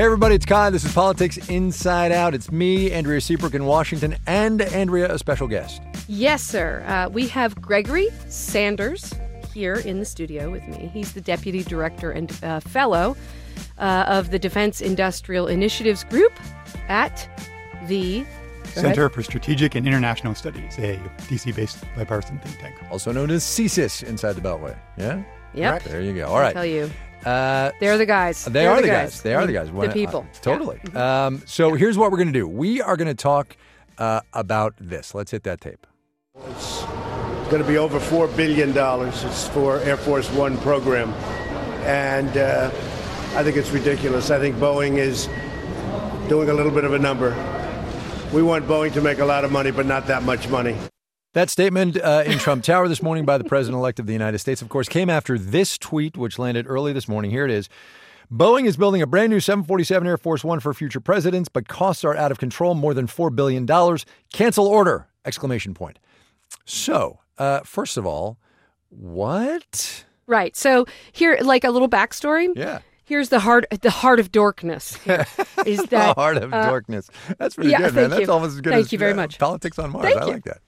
Hey, everybody, it's Kai. This is Politics Inside Out. It's me, Andrea Seabrook in Washington, and Andrea, a special guest. Yes, sir. Uh, we have Gregory Sanders here in the studio with me. He's the Deputy Director and uh, Fellow uh, of the Defense Industrial Initiatives Group at the Center for Strategic and International Studies, a DC based bipartisan think tank. Also known as CSIS inside the Beltway. Yeah? Yep. There you go. All right. I'll tell you. Uh, They're the guys. They They're are the the guys. guys. They are the guys. The When- people. uh, totally. Um, so here's what we're going to do. We are going to talk uh, about this. Let's hit that tape. It's going to be over $4 billion. It's for Air Force One program. And uh, I think it's ridiculous. I think Boeing is doing a little bit of a number. We want Boeing to make a lot of money, but not that much money. That statement uh, in Trump Tower this morning by the president elect of the United States, of course, came after this tweet, which landed early this morning. Here it is. Boeing is building a brand new 747 Air Force One for future presidents, but costs are out of control, more than $4 billion. Cancel order! Exclamation point. So, uh, first of all, what? Right. So here, like a little backstory. Yeah. Here's the heart, the heart of dorkness. Is the that heart of uh, darkness. That's pretty yeah, good, man. That's you. almost as good Thank as you very uh, much. Politics on Mars. Thank I you. like that.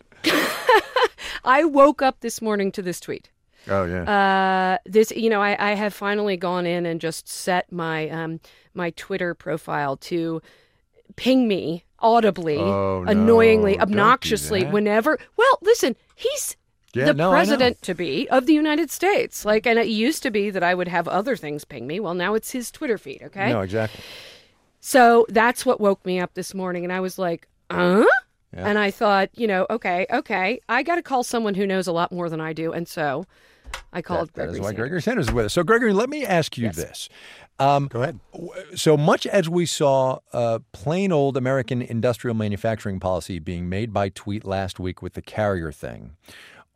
I woke up this morning to this tweet. Oh, yeah. Uh, this, you know, I, I have finally gone in and just set my um, my Twitter profile to ping me audibly, Oh, annoyingly, Don't obnoxiously, whenever. Well, listen, he's Yeah, the no, president to be of the United States. Like, and it used to be that I would have other things ping me. Well, now it's his Twitter feed. Okay, No, exactly. so that's what woke me up this morning, and I was like, huh? Yeah. And I thought, you know, okay, okay, I got to call someone who knows a lot more than I do, and so I called That- that is Gregory. why Sanders. Gregory Sanders is with us. So, Gregory, let me ask you Yes. this. Um, Go ahead. so much as we saw uh, plain old American industrial manufacturing policy being made by tweet last week with the carrier thing,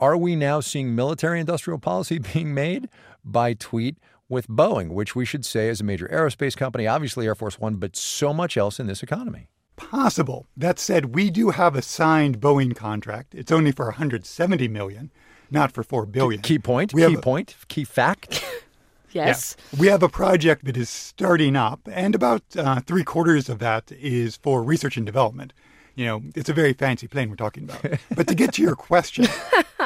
are we now seeing military industrial policy being made by tweet with Boeing, which we should say is a major aerospace company, obviously Air Force One, but so much else in this economy? Possible. That said, we do have a signed Boeing contract. It's only for 170 million, not for 4 billion. Key point, We key have a- point, key fact. Yeah. Yes. We have a project that is starting up, and about uh, three quarters of that is for research and development. You know, it's a very fancy plane we're talking about. but to get to your question,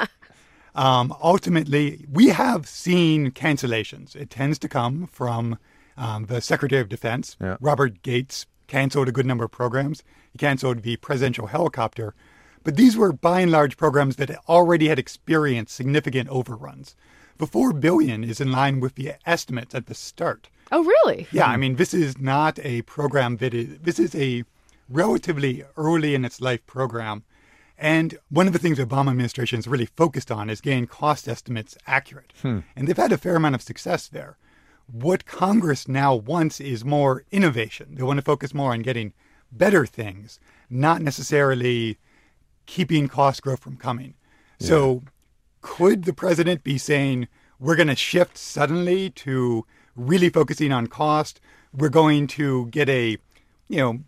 um, ultimately, we have seen cancellations. It tends to come from um, the Secretary of Defense. Yeah. Robert Gates canceled a good number of programs. He canceled the presidential helicopter. But these were by and large programs that already had experienced significant overruns. The four billion is in line with the estimates at the start. Oh, really? Yeah, I mean, this is not a program that is, this is a relatively early in its life program. And one of the things the Obama administration is really focused on is getting cost estimates accurate. Hmm. And they've had a fair amount of success there. What Congress now wants is more innovation. They want to focus more on getting better things, not necessarily keeping cost growth from coming. So, could the president be saying, we're going to shift suddenly to really focusing on cost? We're going to get a, you know,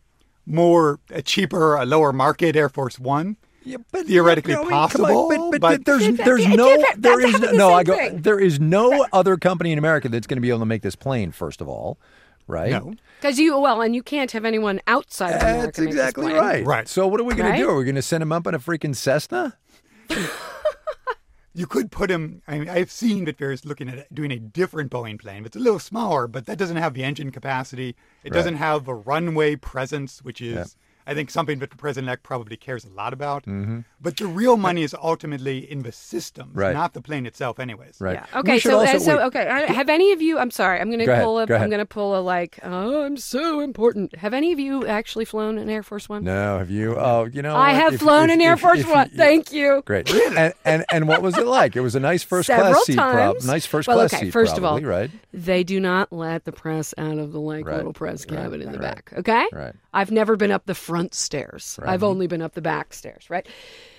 more, a cheaper, a lower market Air Force One? Yeah, but Theoretically I mean, on, possible, but, but, but- there's It- there's it- no it- there that's is happened the no I go thing. there is no other company in America that's going to be able to make this plane. First of all, right? No. Because you well, and you can't have anyone outside of America. That's make this exactly plane. right. Right. So what are we going Right? to do? Are we going to send him up in a freaking Cessna? You could put him. I mean, I've seen that there's looking at doing a different Boeing plane. It's a little smaller, but that doesn't have the engine capacity. It doesn't have a runway presence, which is, I think, something that the president-elect probably cares a lot about. Mm-hmm. But the real money is ultimately in the systems, Right. not the plane itself, anyways. Right. Yeah. Okay. should So, also- uh, so wait. okay. Have any of you? I'm sorry. I'm going Go to ahead, pull a. go ahead. am going to pull a like. Oh, I'm so important. Have any of you actually flown an Air Force One? No, have you? Oh, you know, I what? have If- flown if- an Air Force if- One. if- Thank you. Great. And, and and what was it like? It was a nice first Several class seat, prob- nice first well, class okay. seat, first of all, probably, right? they do not let the press out of the like Right, little press right, cabin in the right, back. Okay. right. I've never been up the front stairs. I've only been up the back stairs. Right.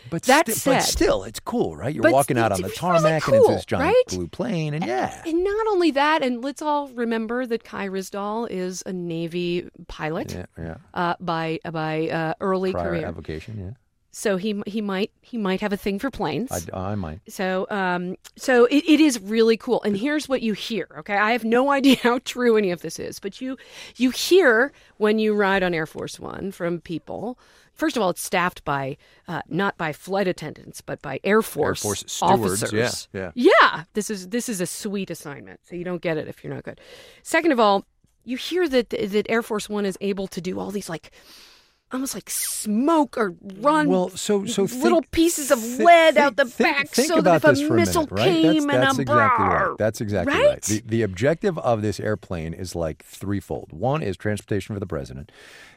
But That sti- but still, it's cool, right? You're walking out on the really tarmac and it's cool, this giant right? blue plane, and yeah, And not only that, and let's all remember that Kai Ryssdal is a Navy pilot yeah, yeah. uh, by by uh, early Prior career. avocation, yeah. So he he might he might have a thing for planes. I, I might. So, um, so it, it is really cool. And here's what you hear. Okay, I have no idea how true any of this is, but you you hear when you ride on Air Force One from people. First of all, it's staffed by uh, not by flight attendants, but by Air Force, Force stewards, officers. yeah, yeah. This is this is a sweet assignment. So you don't get it if you're not good. Second of all, you hear that that Air Force One is able to do all these like almost like smoke or run Well, so so little think- pieces of thi- lead think- out the think- back so that if a missile minute, right? came that's, and that's a exactly brrr, right. That's exactly right? right. The, the objective of this airplane is like threefold. One is transportation for the president.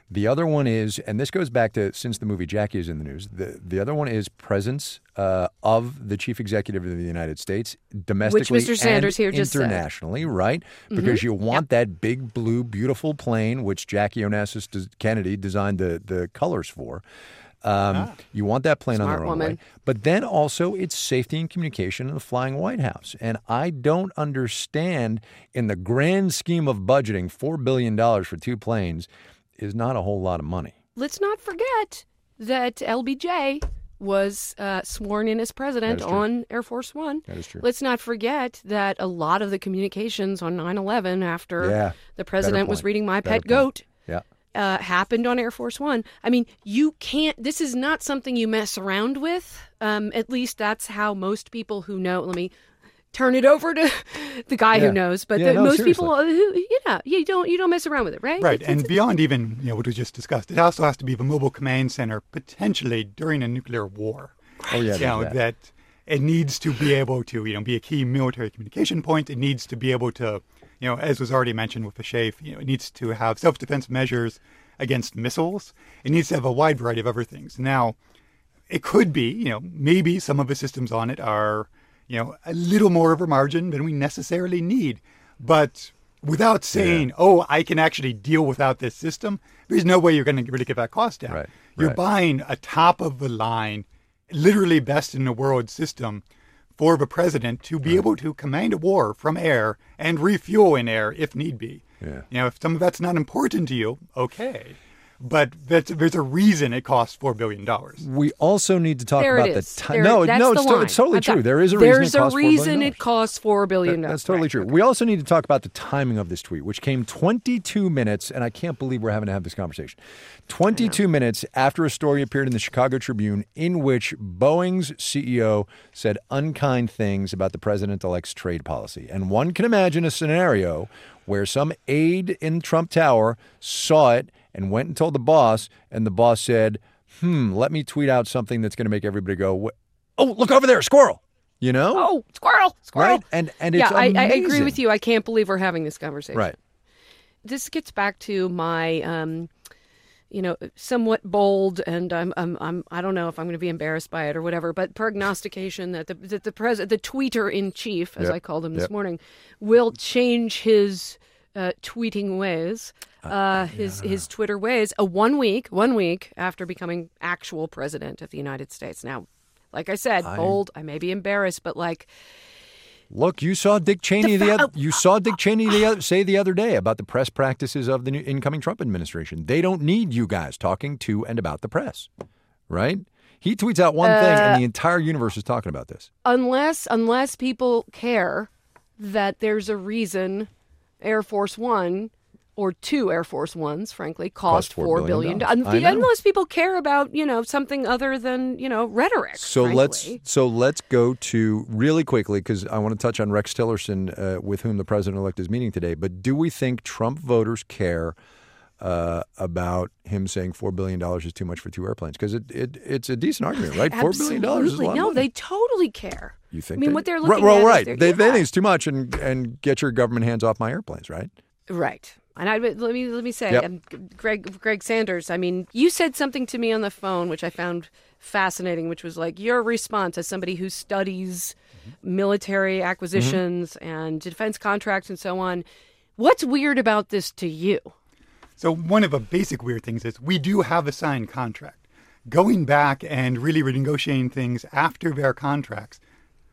The other one is, and this goes back to since the movie Jackie is in the news. The the other one is presence uh, of the chief executive of the United States domestically Which Mr. Sanders and here just said. Mm-hmm. internationally, right? Because you want that big blue, beautiful plane, which Jackie Onassis des- Kennedy designed the the colors for. Um, You want that plane on Smart the runway. woman. But then also it's safety and communication in the flying White House. And I don't understand in the grand scheme of budgeting, $4 billion for two planes is not a whole lot of money. Let's not forget that LBJ was uh, sworn in as president That is true. on Air Force One. That is true. Let's not forget that a lot of the communications on 9 11 after Yeah, the president was reading My Better Pet point. Goat. Yeah. uh, happened on Air Force One. I mean, you can't. This is not something you mess around with. Um, at least that's how most people who know. Let me turn it over to the guy Yeah. who knows. But Yeah, the, no, most seriously. people, uh, who, you know, you don't you don't mess around with it, right? Right, It's- and it's- beyond even you know what we just discussed, it also has to be the mobile command center potentially during a nuclear war. Oh, yeah, you know there's that. it needs to be able to you know be a key military communication point. It needs to be able to you know as was already mentioned with the chaff, you know it needs to have self defense measures against missiles. It needs to have a wide variety of other things. Now, it could be you know maybe some of the systems on it are you know a little more of a margin than we necessarily need, but without saying, "Oh, I can actually deal without this system," there's no way you're going to really get that cost down. Right, You're right. buying a top of the line, literally best in the world system for the president to be able to command a war from air and refuel in air if need be. Yeah. You know, if some of that's not important to you, okay. But that's, there's a reason it costs $4 billion. We also need to talk there about the time. There- No, that's no, the it's, to- line. it's totally I've got- true. There is a reason There's it costs a $4 billion. reason it costs four billion. That- that's totally Right. true. We also need to talk about the timing of this tweet, which came 22 minutes, and I can't believe we're having to have this conversation. 22 minutes after a story appeared in the Chicago Tribune in which Boeing's CEO said unkind things about the president elect's trade policy. And one can imagine a scenario where some aide in Trump Tower saw it and went and told the boss, and the boss said, Hmm, let me tweet out something that's going to make everybody go, "Wh- Oh, look over there, squirrel. You know? Oh, squirrel! Squirrel! Right? And and it's yeah, I, I agree with you. I can't believe we're having this conversation. Right. This gets back to my, um, you know, somewhat bold, and I'm, I'm, I'm, I don't know if I'm going to be embarrassed by it or whatever, but prognostication that the that the pres the tweeter in chief, as Yep. I called him this Yep. morning, will change his uh, tweeting ways. Uh, his his Twitter ways. A one week, one week after becoming actual president of the United States. Now, like I said, bold. I may be embarrassed, but like Look, you saw Dick Cheney the, fa- other, you saw Dick Cheney the other, say the other day about the press practices of the new incoming Trump administration. They don't need you guys talking to and about the press, right? He tweets out one thing, Uh, and the entire universe is talking about this. unless unless people care that there's a reason Air Force One or two Air Force Ones, frankly, cost Cost four billion billion. dollars. know. Unless people care about you know something other than you know rhetoric. So frankly. let's so let's go to really quickly because I want to touch on Rex Tillerson, uh, with whom the president elect is meeting today. But do we think Trump voters care uh, about him saying four billion dollars is too much for two airplanes? Because it, it it's a decent argument, right? Four billion dollars is a lot. no, they totally care. You think? I mean, they- what they're looking well, right. they, they think it's too much, and and get your government hands off my airplanes, right? Right. And I let me let me say, Yep. um, Greg Greg Sanders. I mean, you said something to me on the phone, which I found fascinating, which was like your response as somebody who studies military acquisitions and defense contracts and so on. What's weird about this to you? So one of the basic weird things is we do have a signed contract. Going back and really renegotiating things after their contracts,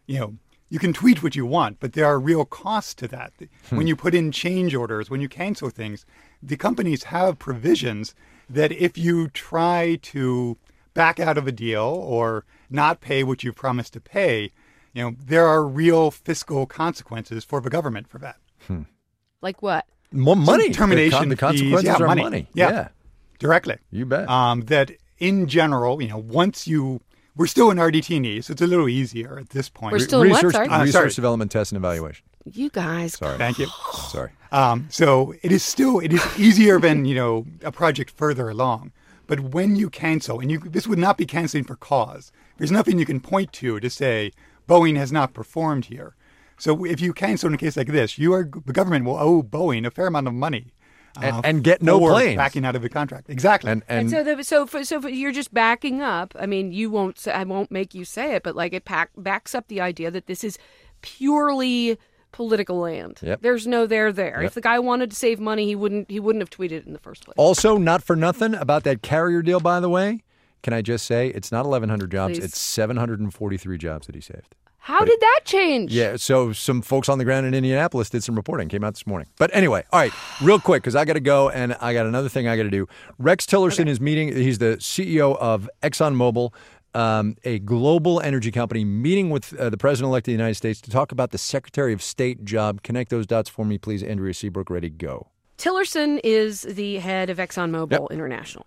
you know, you can tweet what you want, but there are real costs to that. When you put in change orders, when you cancel things, the companies have provisions that if you try to back out of a deal or not pay what you promised to pay, you know, there are real fiscal consequences for the government for that. Like what? More money. The con- termination The, fees, consequences yeah, are money. money. Yeah. Directly. You bet. Um, that in general, you know, once you, we're still in RDT&E, so it's a little easier at this point. We're still in what, research, sorry? Uh, research development, test, and evaluation. You guys. Sorry. Thank you. Sorry. Um, so it is still it is easier than you know a project further along. But when you cancel, and you this would not be canceling for cause. There's nothing you can point to to say Boeing has not performed here. So if you cancel in a case like this, you are the government will owe Boeing a fair amount of money. Uh, And- and get no for planes. backing out of the contract. Exactly. And And, and so, the, so, for, so for, you're just backing up. I mean, you won't. Say, I won't make you say it, but like it pack, backs up the idea that this is purely political land. Yep. There's no there there. Yep. If the guy wanted to save money, he wouldn't. He wouldn't have tweeted it in the first place. also not for nothing about that carrier deal. By the way, can I just say it's not 1,100 jobs; Please. it's 743 jobs that he saved. How did that change? Yeah, so some folks on the ground in Indianapolis did some reporting, came out this morning. But anyway, all right, real quick, because I got to go and I got another thing I got to do. Rex Tillerson is meeting, he's the CEO of ExxonMobil, um, a global energy company, meeting with uh, the President elect of the United States to talk about the Secretary of State job. Connect those dots for me, please. Andrea Seabrook, ready, go. Tillerson is the head of ExxonMobil Yep. International.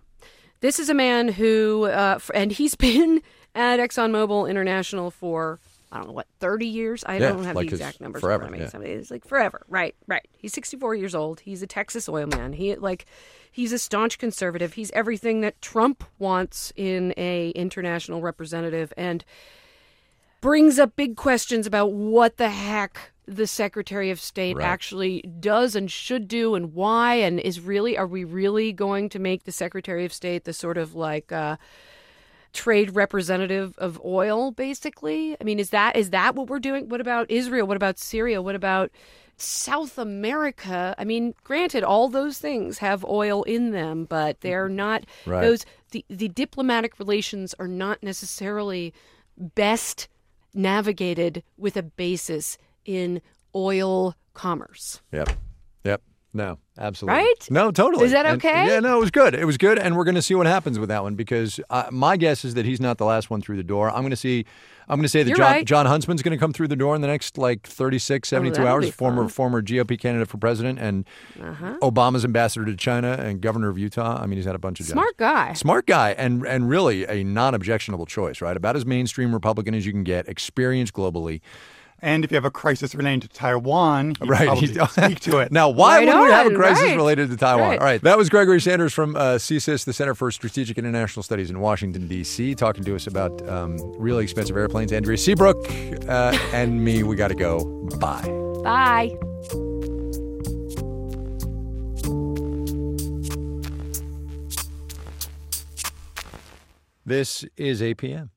This is a man who, uh, and he's been at ExxonMobil International for I don't know what thirty years. I Yeah, don't have like the exact numbers. forever, me. yeah. Somebody- It's like forever. Right, right. He's sixty-four years old. He's a Texas oil man. He like he's a staunch conservative. He's everything that Trump wants in a international representative, and brings up big questions about what the heck the Secretary of State Right. actually does and should do and why and is really are we really going to make the Secretary of State the sort of like uh, trade representative of oil basically? I mean is that is that what we're doing? What about Israel? What about Syria? What about South America? I mean, granted all those things have oil in them, but they're not Right. those the, the diplomatic relations are not necessarily best navigated with a basis in oil commerce. Yep. No, absolutely. Right? No, totally. Is that And- okay? yeah, no, it was good. It was good, and we're going to see what happens with that one because uh, my guess is that he's not the last one through the door. I'm going to see. I'm going to say that You're Jon, right. Jon Huntsman's going to come through the door in the next like 36, 72 that'll hours. Former fun. former GOP candidate for president and Uh-huh. Obama's ambassador to China and governor of Utah. I mean, he's had a bunch of jobs. Smart guy. Smart guy and and really a non-objectionable choice, right? About as mainstream Republican as you can get, experienced globally. And if you have a crisis relating to Taiwan, you Right. probably speak to it. Now, why Right would we have a crisis right. related to Taiwan? Right. All right. That was Gregory Sanders from uh, CSIS, the Center for Strategic International Studies in Washington, D.C., talking to us about um, really expensive airplanes. Andrea Seabrook uh, and me, we got to go. Bye. Bye. This is APM.